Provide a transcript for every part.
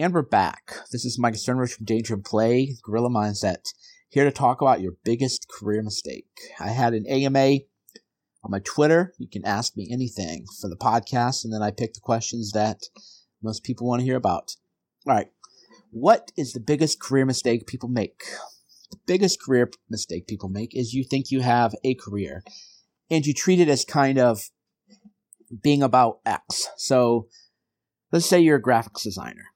And we're back. This is Mike Cernovich from Danger and Play, Gorilla Mindset, here to talk about your biggest career mistake. I had an AMA on my Twitter. You can ask me anything for the podcast, and then I pick the questions that most people want to hear about. All right. What is the biggest career mistake people make? The biggest career mistake people make is you think you have a career and you treat it as kind of being about X. So let's say you're a graphics designer.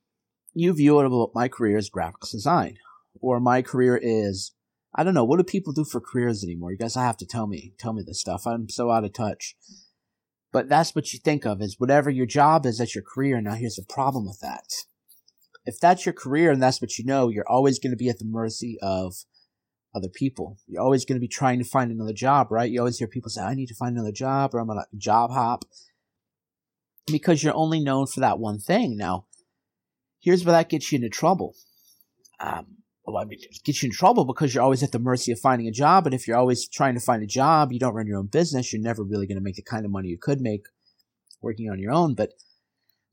You view it about my career as graphics design, or my career is I don't know what do people do for careers anymore. You guys I have to tell me tell me this stuff. I'm so out of touch. But that's what you think of is whatever your job is, that's your career. Now here's the problem with that. If that's your career and that's what you know, you're always going to be at the mercy of other people. You're always going to be trying to find another job, right? You always hear people say, I need to find another job or I'm on a job hop because you're only known for that one thing. Now, here's where that gets you into trouble. Um, well, I mean, it gets you in trouble because you're always at the mercy of finding a job. And if you're always trying to find a job, you don't run your own business, you're never really going to make the kind of money you could make working on your own. But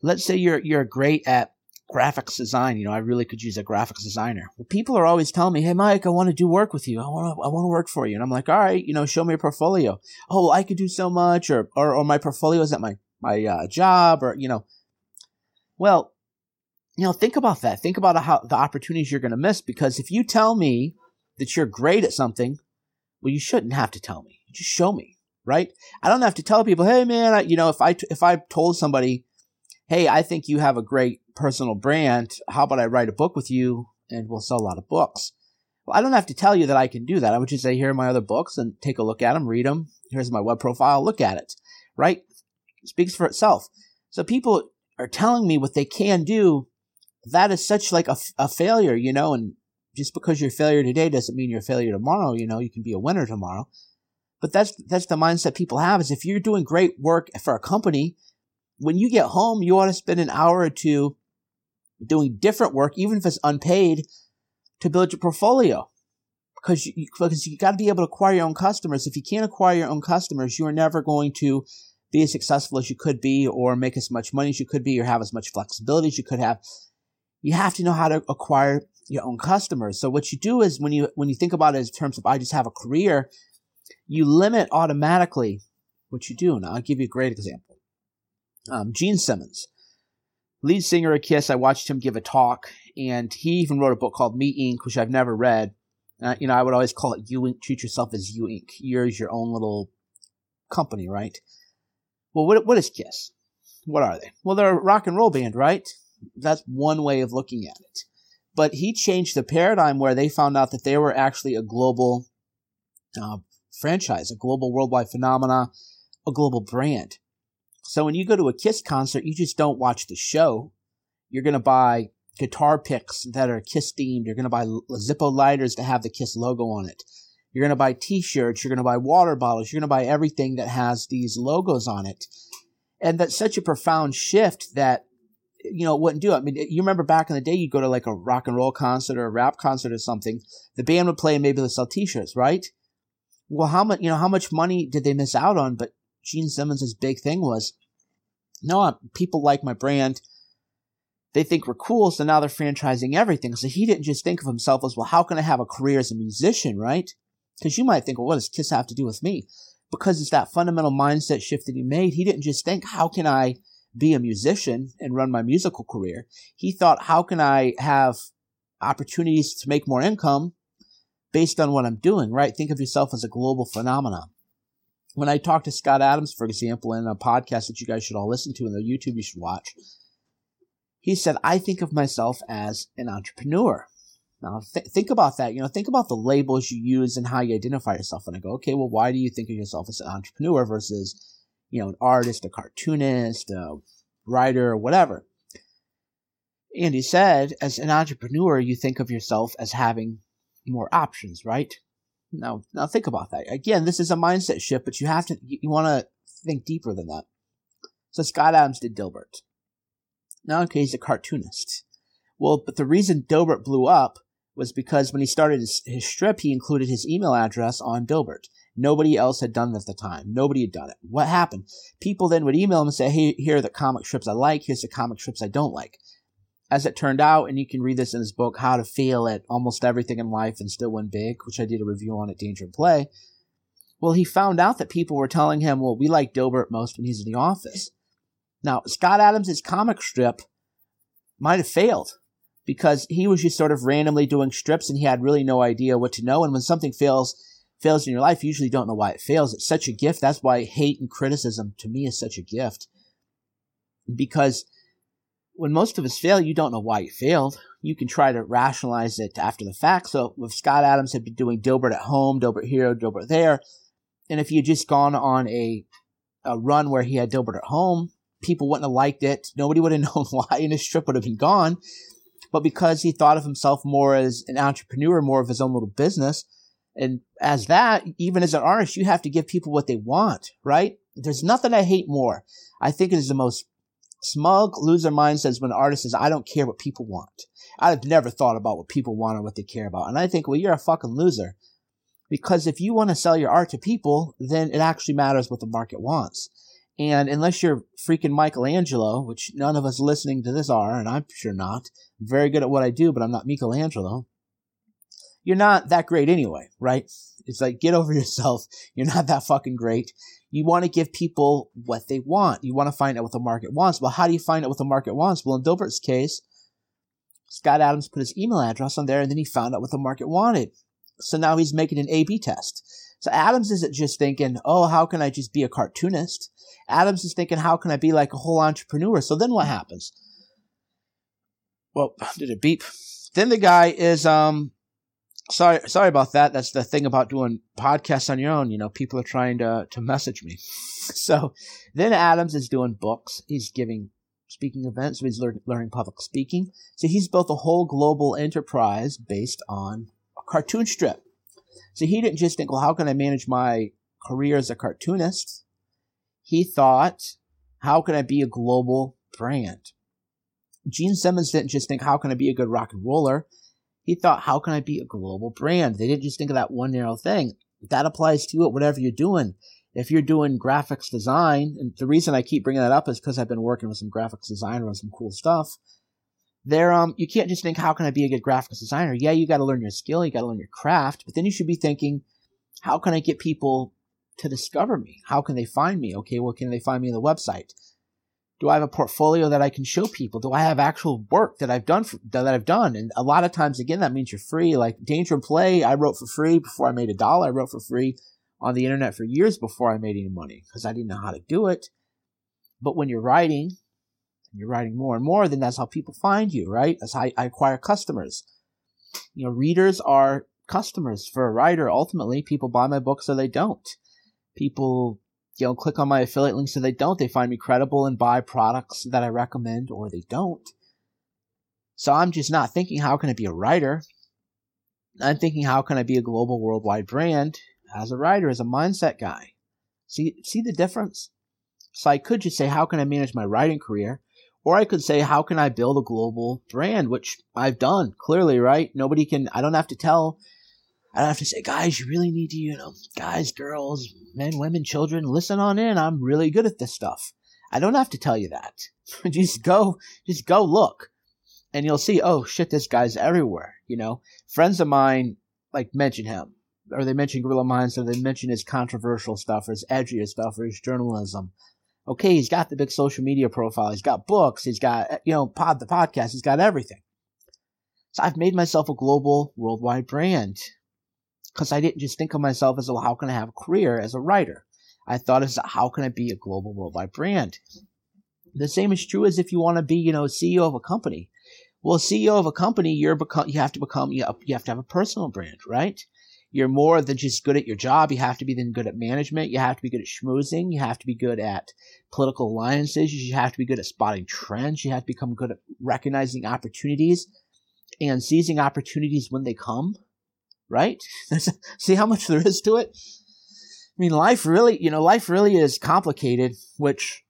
let's say you're, you're great at graphics design. You know, I really could use a graphics designer. Well, people are always telling me, Hey, Mike, I want to do work with you. I want to, I want to work for you. And I'm like, all right, you know, show me your portfolio. Oh, well, I could do so much or, or, or my portfolio is at my, my uh, job or, you know, well, you know, think about that. Think about how the opportunities you're going to miss because if you tell me that you're great at something, well, you shouldn't have to tell me. Just show me, right? I don't have to tell people, hey, man, I, you know, if I if I told somebody, hey, I think you have a great personal brand. How about I write a book with you and we'll sell a lot of books? Well, I don't have to tell you that I can do that. I would just say, here are my other books and take a look at them, read them. Here's my web profile, look at it, right? It speaks for itself. So people are telling me what they can do that is such like a, a failure, you know, and just because you're a failure today doesn't mean you're a failure tomorrow, you know, you can be a winner tomorrow. But that's, that's the mindset people have is if you're doing great work for a company, when you get home, you ought to spend an hour or two doing different work, even if it's unpaid, to build your portfolio. Because you, because you got to be able to acquire your own customers. If you can't acquire your own customers, you are never going to be as successful as you could be or make as much money as you could be or have as much flexibility as you could have you have to know how to acquire your own customers. So what you do is when you when you think about it in terms of I just have a career, you limit automatically what you do. Now I'll give you a great example. Um, Gene Simmons, lead singer of Kiss. I watched him give a talk, and he even wrote a book called Me Inc., which I've never read. Uh, you know, I would always call it You Inc. Treat yourself as You Inc. Yours, your own little company, right? Well, what what is Kiss? What are they? Well, they're a rock and roll band, right? That's one way of looking at it. But he changed the paradigm where they found out that they were actually a global uh, franchise, a global worldwide phenomena, a global brand. So when you go to a Kiss concert, you just don't watch the show. You're going to buy guitar picks that are Kiss themed. You're going to buy Zippo lighters that have the Kiss logo on it. You're going to buy t-shirts. You're going to buy water bottles. You're going to buy everything that has these logos on it. And that's such a profound shift that you know, wouldn't do. I mean, you remember back in the day, you'd go to like a rock and roll concert or a rap concert or something. The band would play and maybe they'd sell t-shirts, right? Well, how much, you know, how much money did they miss out on? But Gene Simmons' big thing was, no, uh, people like my brand. They think we're cool, so now they're franchising everything. So he didn't just think of himself as, well, how can I have a career as a musician, right? Because you might think, well, what does Kiss have to do with me? Because it's that fundamental mindset shift that he made. He didn't just think, how can I be a musician and run my musical career. He thought, how can I have opportunities to make more income based on what I'm doing, right? Think of yourself as a global phenomenon. When I talked to Scott Adams, for example, in a podcast that you guys should all listen to and the YouTube you should watch, he said, I think of myself as an entrepreneur. Now, th- think about that. You know, think about the labels you use and how you identify yourself. And I go, okay, well, why do you think of yourself as an entrepreneur versus you know, an artist, a cartoonist, a writer, whatever. And he said, as an entrepreneur, you think of yourself as having more options, right? Now, now think about that. Again, this is a mindset shift, but you have to, you, want to think deeper than that. So Scott Adams did Dilbert. Now, okay, he's a cartoonist. Well, but the reason Dilbert blew up was because when he started his, his strip, he included his email address on Dilbert. Nobody else had done it at the time. Nobody had done it. What happened? People then would email him and say, hey, here are the comic strips I like. Here's the comic strips I don't like. as it turned out, and you can read this in his book, How to Fail at Almost Everything in Life and Still Win Big, which I did a review on at Danger and Play. Well, he found out that people were telling him, well, we like Dilbert most when he's in the office. Now, Scott Adams' comic strip might have failed because he was just sort of randomly doing strips and he had really no idea what to know. And when something fails, fails in your life, you usually don't know why it fails. It's such a gift. That's why hate and criticism to me is such a gift. Because when most of us fail, you don't know why you failed. You can try to rationalize it after the fact. So if Scott Adams had been doing Dilbert at home, Dilbert here, Dilbert there, and if he had just gone on a a run where he had Dilbert at home, people wouldn't have liked it. Nobody would have known why, and his trip would have been gone. But because he thought of himself more as an entrepreneur, more of his own little business, and as that, even as an artist, you have to give people what they want, right? There's nothing I hate more. I think it is the most smug loser mindset when an artist says, I don't care what people want. I've never thought about what people want or what they care about. And I think, well, you're a fucking loser. Because if you want to sell your art to people, then it actually matters what the market wants. And unless you're freaking Michelangelo, which none of us listening to this are, and I'm sure not, I'm very good at what I do, but I'm not Michelangelo, you're not that great anyway, right? It's like, get over yourself. You're not that fucking great. You want to give people what they want. You want to find out what the market wants. Well, how do you find out what the market wants? Well, in Dilbert's case, Scott Adams put his email address on there and then he found out what the market wanted. So now he's making an A-B test. So Adams isn't just thinking, oh, how can I just be a cartoonist? Adams is thinking, how can I be like a whole entrepreneur? So then what happens? Well, did it beep? Then the guy is, um, sorry, sorry about that. That's the thing about doing podcasts on your own. You know, people are trying to, to message me. so then Adams is doing books. He's giving speaking events. He's lear- learning public speaking. So he's built a whole global enterprise based on a cartoon strip. So he didn't just think, well, how can I manage my career as a cartoonist? He thought, how can I be a global brand? Gene Simmons didn't just think, how can I be a good rock and roller? He thought, how can I be a global brand? They didn't just think of that one narrow thing. That applies to it, whatever you're doing. If you're doing graphics design, and the reason I keep bringing that up is because I've been working with some graphics designer on some cool stuff. There, um, you can't just think, how can I be a good graphics designer? Yeah, you got to learn your skill, you got to learn your craft, but then you should be thinking, how can I get people to discover me? How can they find me? Okay, well, can they find me on the website? Do I have a portfolio that I can show people? Do I have actual work that I've done for, that I've done? And a lot of times, again, that means you're free. Like Danger and Play, I wrote for free before I made a dollar. I wrote for free on the internet for years before I made any money because I didn't know how to do it. But when you're writing, you're writing more and more, then that's how people find you, right? That's how I acquire customers. You know, readers are customers for a writer. Ultimately, people buy my books or they don't. People you know, click on my affiliate links so they don't. They find me credible and buy products that I recommend or they don't. So I'm just not thinking, how can I be a writer? I'm thinking, how can I be a global worldwide brand as a writer, as a mindset guy? See, see the difference? So I could just say, how can I manage my writing career? Or I could say, how can I build a global brand, which I've done clearly, right? Nobody can, I don't have to tell I don't have to say, guys, you really need to, you know, guys, girls, men, women, children, listen on in. I'm really good at this stuff. I don't have to tell you that. just go, just go look and you'll see, oh shit, this guy's everywhere. You know, friends of mine like mention him or they mention Gorilla Minds or they mention his controversial stuff or his edgier stuff or his journalism. Okay, he's got the big social media profile. He's got books. He's got, eh, you know, pod, the podcast. He's got everything. So I've made myself a global worldwide brand because I didn't just think of myself as, well, how can I have a career as a writer? I thought as, how can I be a global worldwide brand? The same is true as if you want to be, you know, CEO of a company. Well, CEO of a company, you're become, you have to become, you have to have a personal brand, right? You're more than just good at your job. You have to be then good at management. You have to be good at schmoozing. You have to be good at political alliances. You have to be good at spotting trends. You have to become good at recognizing opportunities and seizing opportunities when they come right? See how much there is to it? I mean, life really, you know, life really is complicated, which,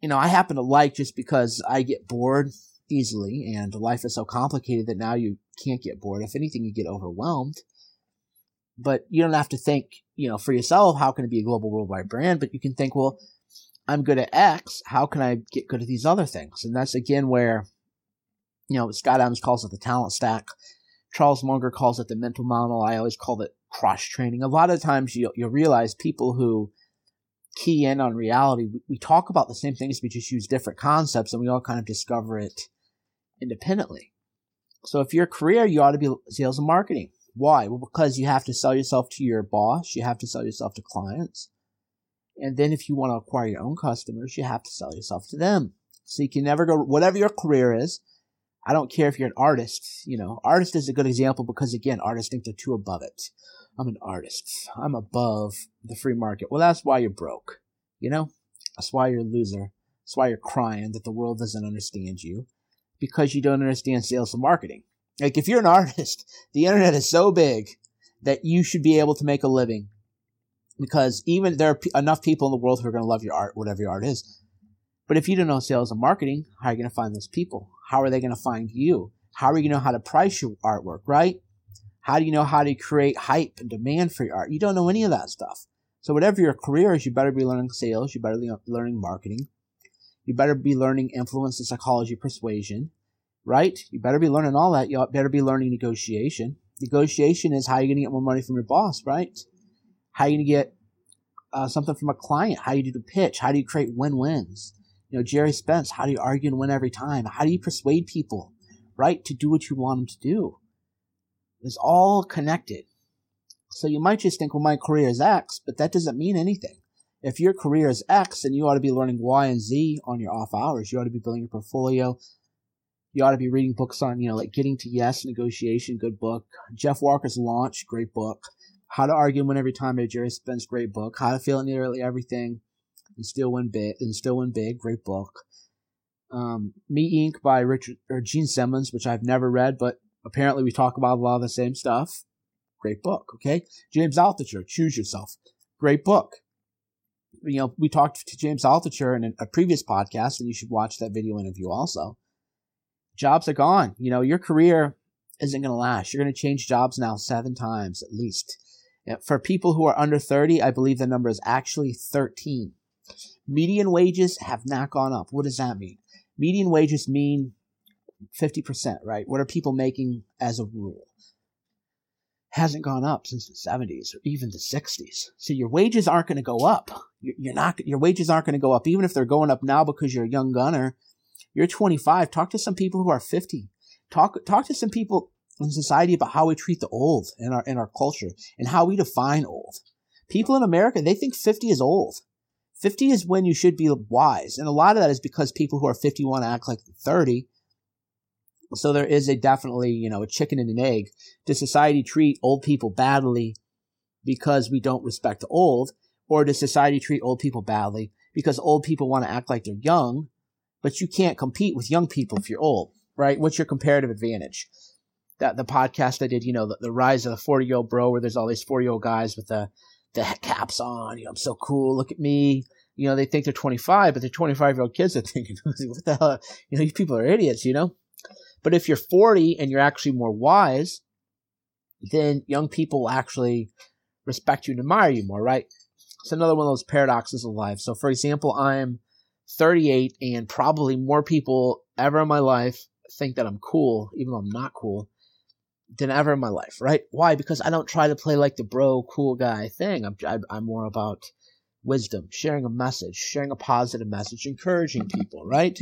you know, I happen to like just because I get bored easily and life is so complicated that now you can't get bored. If anything, you get overwhelmed. But you don't have to think, you know, for yourself, how can it be a global worldwide brand? But you can think, well, I'm good at X. How can I get good at these other things? And that's again where You know, Scott Adams calls it the talent stack. Charles Munger calls it the mental model. I always call it cross training. A lot of times you, you'll realize people who key in on reality, we, we talk about the same things, we just use different concepts and we all kind of discover it independently. So if your career, you ought to be sales and marketing. Why? Well, because you have to sell yourself to your boss, you have to sell yourself to clients. And then if you want to acquire your own customers, you have to sell yourself to them. So you can never go, whatever your career is, I don't care if you're an artist, you know, artist is a good example because again, artists think they're too above it. I'm an artist. I'm above the free market. Well, that's why you're broke. You know, that's why you're a loser. That's why you're crying that the world doesn't understand you because you don't understand sales and marketing. Like if you're an artist, the internet is so big that you should be able to make a living because even there are p- enough people in the world who are going to love your art, whatever your art is. But if you don't know sales and marketing, how are you going to find those people? How are they going to find you? How are you going to know how to price your artwork, right? How do you know how to create hype and demand for your art? You don't know any of that stuff. So whatever your career is, you better be learning sales. You better be learning marketing. You better be learning influence and psychology persuasion, right? You better be learning all that. You better be learning negotiation. Negotiation is how you're going to get more money from your boss, right? How are you going to get uh, something from a client? How you do the pitch? How do you create win-wins? You know, Gerry Spence, how do you argue and win every time? How do you persuade people, right, to do what you want them to do? It's all connected. So you might just think, well, my career is X, but that doesn't mean anything. If your career is X, then you ought to be learning Y and Z on your off hours. You ought to be building your portfolio. You ought to be reading books on, you know, like Getting to Yes, Negotiation, good book. Jeff Walker's Launch, great book. How to Argue and Win Every Time by Gerry Spence, great book. How to Feel Nearly Everything and Still Win Big, and Still Win Big, great book. Um, Me Inc. by Richard or Gene Simmons, which I've never read, but apparently we talk about a lot of the same stuff. Great book, okay? James Altucher, Choose Yourself, great book. You know, we talked to James Altucher in a previous podcast, and you should watch that video interview also. Jobs are gone. You know, your career isn't going to last. You're going to change jobs now seven times at least. For people who are under 30, I believe the number is actually 13. Median wages have not gone up. What does that mean? Median wages mean 50%, right? What are people making as a rule? Hasn't gone up since the 70s or even the 60s. So your wages aren't going to go up. You're not, your wages aren't going to go up, even if they're going up now because you're a young gunner. You're 25. Talk to some people who are 50. Talk, talk to some people in society about how we treat the old in our, in our culture and how we define old. People in America, they think 50 is old. 50 is when you should be wise. And a lot of that is because people who are 50 want to act like 30. So there is a definitely, you know, a chicken and an egg. Does society treat old people badly because we don't respect the old? Or does society treat old people badly because old people want to act like they're young, but you can't compete with young people if you're old, right? What's your comparative advantage? That the podcast I did, you know, the, the rise of the 40 year old bro, where there's all these 40 year old guys with the the caps on. You know, I'm so cool. Look at me. You know, they think they're 25, but they're 25 year old kids are thinking, what the hell? You know, these people are idiots, you know? But if you're 40 and you're actually more wise, then young people actually respect you and admire you more, right? It's another one of those paradoxes of life. So, for example, I'm 38 and probably more people ever in my life think that I'm cool, even though I'm not cool than ever in my life, right? Why? Because I don't try to play like the bro cool guy thing. I'm I'm more about wisdom, sharing a message, sharing a positive message, encouraging people, right?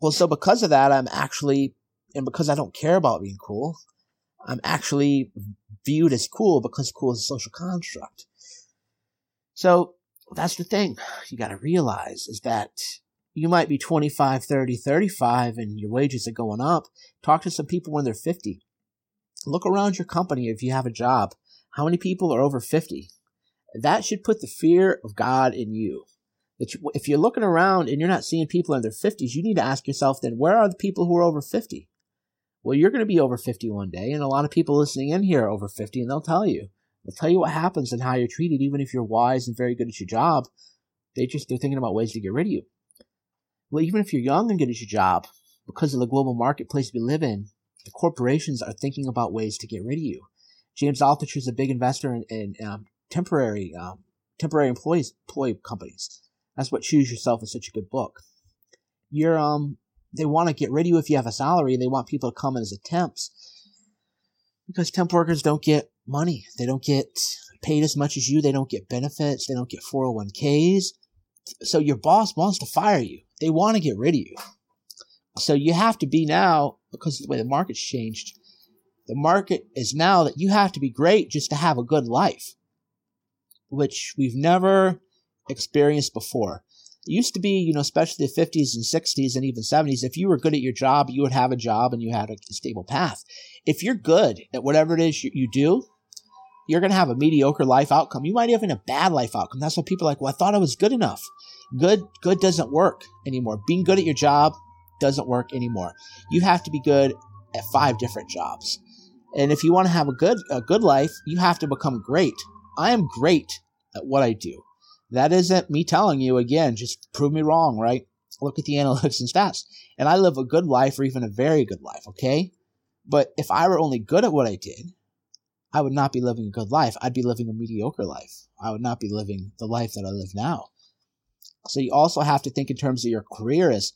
Well, so because of that, I'm actually, and because I don't care about being cool, I'm actually viewed as cool because cool is a social construct. So that's the thing you got to realize is that you might be 25, 30, 35 and your wages are going up. Talk to some people when they're 50 Look around your company if you have a job. How many people are over 50? That should put the fear of God in you. That if you're looking around and you're not seeing people in their 50s, you need to ask yourself then, where are the people who are over 50? Well, you're going to be over 50 one day, and a lot of people listening in here are over 50, and they'll tell you. They'll tell you what happens and how you're treated, even if you're wise and very good at your job. They just, they're thinking about ways to get rid of you. Well, even if you're young and good at your job, because of the global marketplace we live in, the corporations are thinking about ways to get rid of you. James Altucher is a big investor in, in um, temporary um, temporary employees employee companies. That's what Choose Yourself is such a good book. You're um they want to get rid of you if you have a salary. They want people to come in as temps because temp workers don't get money. They don't get paid as much as you. They don't get benefits. They don't get 401ks. So your boss wants to fire you. They want to get rid of you. So you have to be now, because of the way the market's changed, the market is now that you have to be great just to have a good life, which we've never experienced before. It used to be, you know, especially the 50s and 60s and even 70s, if you were good at your job, you would have a job and you had a stable path. If you're good at whatever it is you, do, you're going to have a mediocre life outcome. You might even a bad life outcome. That's why people are like, well, I thought I was good enough. Good, good doesn't work anymore. Being good at your job doesn't work anymore. You have to be good at five different jobs. And if you want to have a good, a good life, you have to become great. I am great at what I do. That isn't me telling you again, just prove me wrong, right? Look at the analytics and stats. And I live a good life or even a very good life, okay? But if I were only good at what I did, I would not be living a good life. I'd be living a mediocre life. I would not be living the life that I live now. So you also have to think in terms of your career as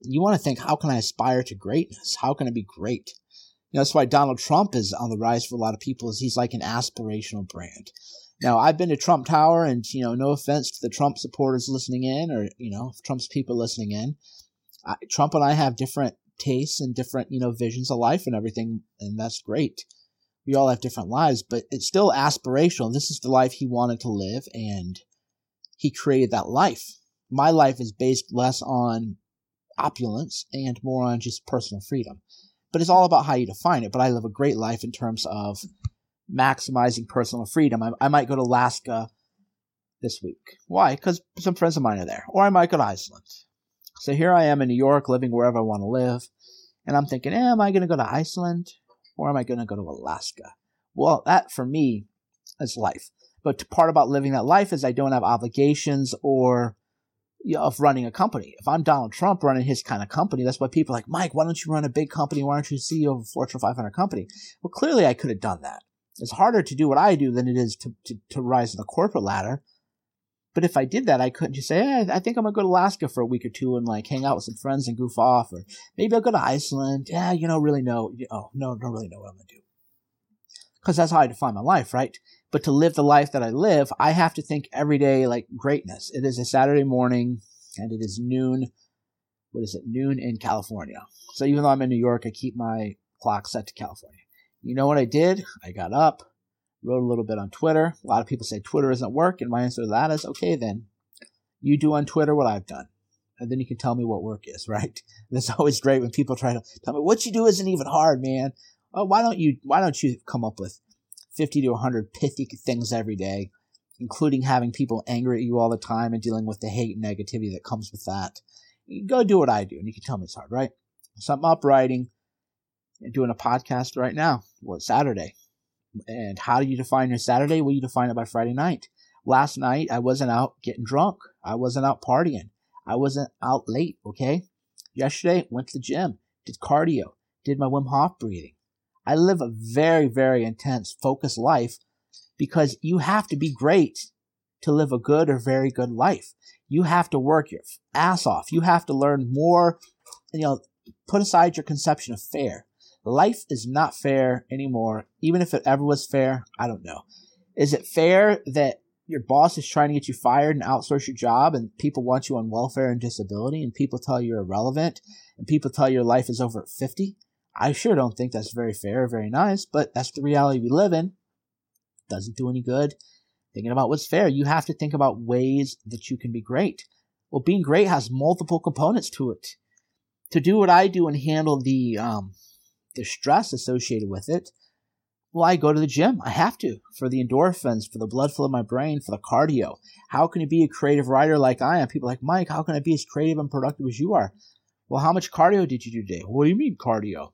you want to think, how can I aspire to greatness? How can I be great? You know, that's why Donald Trump is on the rise for a lot of people is he's like an aspirational brand. Now, I've been to Trump Tower, and you know, no offense to the Trump supporters listening in, or you know, Trump's people listening in. I, Trump and I have different tastes and different you know visions of life and everything, and that's great. We all have different lives, but it's still aspirational. This is the life he wanted to live, and he created that life. My life is based less on opulence and more on just personal freedom. But it's all about how you define it. But I live a great life in terms of maximizing personal freedom. I, I might go to Alaska this week. Why? Because some friends of mine are there. Or I might go to Iceland. So here I am in New York, living wherever I want to live. And I'm thinking, eh, am I going to go to Iceland or am I going to go to Alaska? Well, that for me is life. But part about living that life is I don't have obligations or of running a company. If I'm Donald Trump running his kind of company, that's why people are like, Mike, why don't you run a big company? Why aren't you CEO of a Fortune 500 company? Well, clearly I could have done that. It's harder to do what I do than it is to, to, to rise in the corporate ladder. But if I did that, I couldn't just say, hey, I think I'm gonna go to Alaska for a week or two and like hang out with some friends and goof off, or maybe I'll go to Iceland. Yeah, you know, really know. Oh, no, don't really know what I'm gonna do. Because that's how I define my life, right? But to live the life that I live, I have to think every day like greatness. It is a Saturday morning and it is noon. What is it? Noon in California. So even though I'm in New York, I keep my clock set to California. You know what I did? I got up, wrote a little bit on Twitter. A lot of people say Twitter isn't work, and my answer to that is okay, then you do on Twitter what I've done. And then you can tell me what work is, right? That's always great when people try to tell me what you do isn't even hard, man. Oh, why don't you why don't you come up with 50 to 100 pithy things every day, including having people angry at you all the time and dealing with the hate and negativity that comes with that? You go do what I do, and you can tell me it's hard, right? So I'm up writing, and doing a podcast right now. Well, Saturday. And how do you define your Saturday? Well, you define it by Friday night. Last night, I wasn't out getting drunk. I wasn't out partying. I wasn't out late, okay? Yesterday, went to the gym, did cardio, did my Wim Hof breathing. I live a very, very intense, focused life because you have to be great to live a good or very good life. You have to work your ass off. You have to learn more, you know, put aside your conception of fair Life is not fair anymore. Even if it ever was fair, I don't know. Is it fair that your boss is trying to get you fired and outsource your job and people want you on welfare and disability and people tell you you're irrelevant and people tell you your life is over at 50? I sure don't think that's very fair or very nice, but that's the reality we live in. Doesn't do any good thinking about what's fair. You have to think about ways that you can be great. Well, being great has multiple components to it. To do what I do and handle the um, the stress associated with it, well, I go to the gym. I have to for the endorphins, for the blood flow in my brain, for the cardio. How can you be a creative writer like I am? People like, Mike, how can I be as creative and productive as you are? Well, how much cardio did you do today? What do you mean cardio?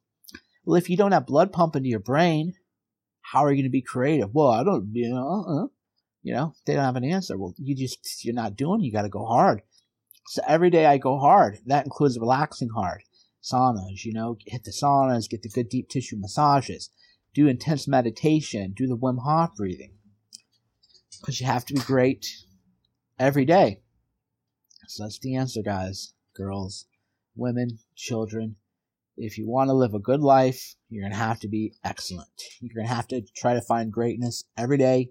Well, if you don't have blood pumping to your brain, how are you going to be creative? Well, I don't, you know, uh, you know, they don't have an answer. Well, you just, you're not doing, you got to go hard. So every day I go hard. That includes relaxing hard saunas, you know, hit the saunas, get the good deep tissue massages, do intense meditation, do the Wim Hof breathing. Because you have to be great every day. So that's the answer, guys, girls. women, children. If you want to live a good life, you're going to have to be excellent. You're going to have to try to find greatness every day.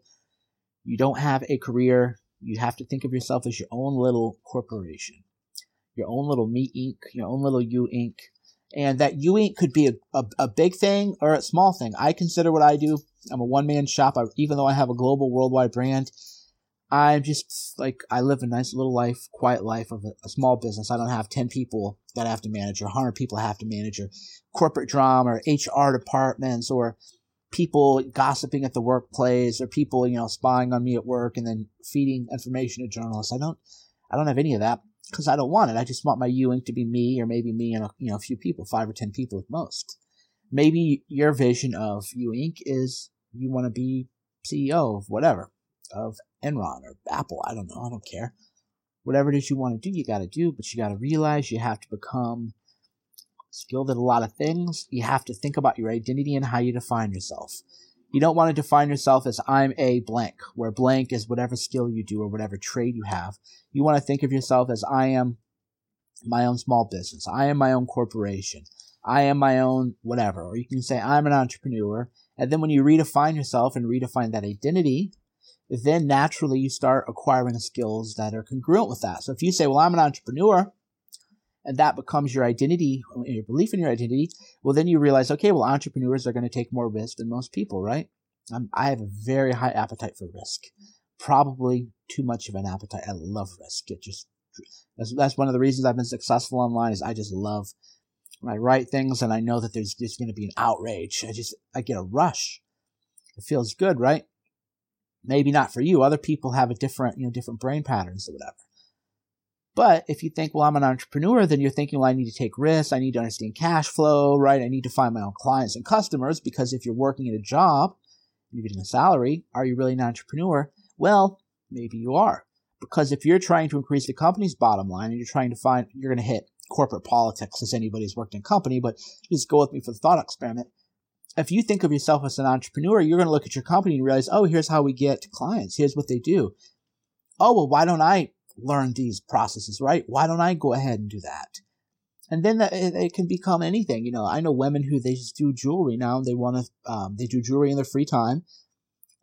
You don't have a career. You have to think of yourself as your own little corporation, your own little Me Inc., your own little You Inc. And that You Inc. could be a, a, a big thing or a small thing. I consider what I do. I'm a one man shop. I, even though I have a global worldwide brand, I'm just like, I live a nice little life, quiet life of a, a, small business. I don't have 10 people that I have to manage or 100 people I have to manage or corporate drama or HR departments or people gossiping at the workplace or people, you know, spying on me at work and then feeding information to journalists. I don't, I don't have any of that because I don't want it. I just want my You Inc. to be me or maybe me and a, you know, a few people, five or 10 people at most. Maybe your vision of You Inc. is you want to be CEO of whatever, of Enron or Apple. I don't know. I don't care. Whatever it is you want to do, you got to do, but you got to realize you have to become skilled at a lot of things. You have to think about your identity and how you define yourself. You don't want to define yourself as I'm a blank, where blank is whatever skill you do or whatever trade you have. You want to think of yourself as I am my own small business. I am my own corporation. I am my own whatever. Or you can say I'm an entrepreneur. And then when you redefine yourself and redefine that identity, then naturally you start acquiring skills that are congruent with that. So if you say, well, I'm an entrepreneur, and that becomes your identity, your belief in your identity, well, then you realize, okay, well, entrepreneurs are going to take more risk than most people, right? I'm, I have a very high appetite for risk. Probably too much of an appetite. I love risk. It just, that's, that's one of the reasons I've been successful online is I just love when I write things and I know that there's just going to be an outrage. I just, I get a rush. It feels good, right? Maybe not for you. Other people have a different, you know, different brain patterns or whatever. But if you think, well, I'm an entrepreneur, then you're thinking, well, I need to take risks. I need to understand cash flow, right? I need to find my own clients and customers because if you're working at a job, you're getting a salary, are you really an entrepreneur? Well, maybe you are. Because if you're trying to increase the company's bottom line and you're trying to find, you're going to hit corporate politics as anybody's worked in a company, but just go with me for the thought experiment if you think of yourself as an entrepreneur, you're going to look at your company and realize, oh, here's how we get clients. Here's what they do. Oh, well, why don't I learn these processes, right? Why don't I go ahead and do that? And then that, it, can become anything. You know, I know women who they just do jewelry now. They want to, um, they do jewelry in their free time.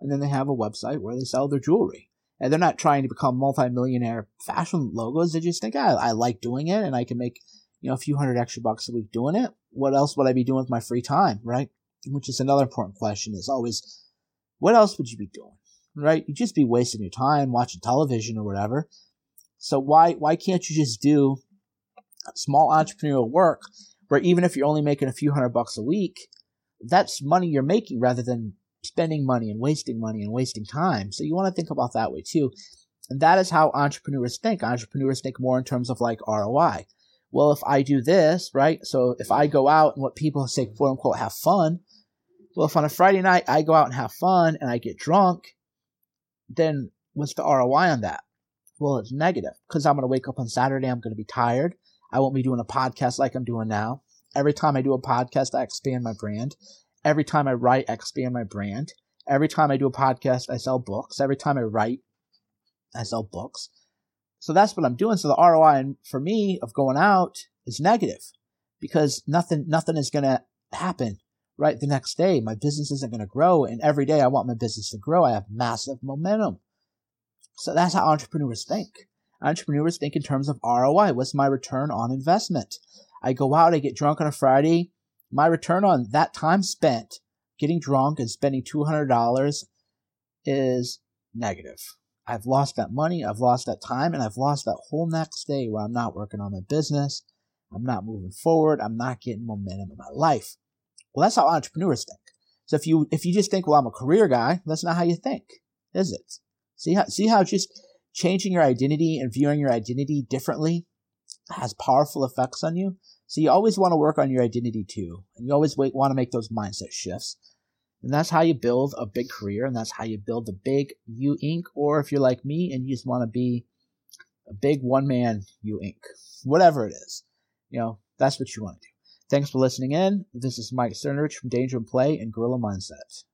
And then they have a website where they sell their jewelry. And they're not trying to become multimillionaire fashion logos. They just think, I, I like doing it and I can make, you know, a few hundred extra bucks a week doing it. What else would I be doing with my free time, right? Which is another important question, is always, what else would you be doing? Right? You'd just be wasting your time watching television or whatever. So why why can't you just do small entrepreneurial work where even if you're only making a few hundred bucks a week, that's money you're making rather than spending money and wasting money and wasting time. So you want to think about that way too. And that is how entrepreneurs think. Entrepreneurs think more in terms of like ROI well, if I do this, right? So if I go out and what people say, quote unquote, have fun, well, if on a Friday night I go out and have fun and I get drunk, then what's the ROI on that? Well, it's negative because I'm going to wake up on Saturday, I'm going to be tired. I won't be doing a podcast like I'm doing now. Every time I do a podcast, I expand my brand. Every time I write, I expand my brand. Every time I do a podcast, I sell books. Every time I write, I sell books. So that's what I'm doing. So the ROI for me of going out is negative because nothing, nothing is going to happen right the next day. My business isn't going to grow. And every day I want my business to grow. I have massive momentum. So that's how entrepreneurs think. Entrepreneurs think in terms of ROI. What's my return on investment? I go out, I get drunk on a Friday. My return on that time spent getting drunk and spending $200 is negative. I've lost that money, I've lost that time, and I've lost that whole next day where I'm not working on my business. I'm not moving forward. I'm not getting momentum in my life. Well, that's how entrepreneurs think. So if you if you just think, well, I'm a career guy, that's not how you think, is it? See how see how just changing your identity and viewing your identity differently has powerful effects on you. So you always want to work on your identity too, and you always want to make those mindset shifts. And that's how you build a big career, and that's how you build a big You Inc. Or if you're like me and you just want to be a big one man You Inc. Whatever it is, you know, that's what you want to do. Thanks for listening in. This is Mike Cernovich from Danger and Play and Gorilla Mindset.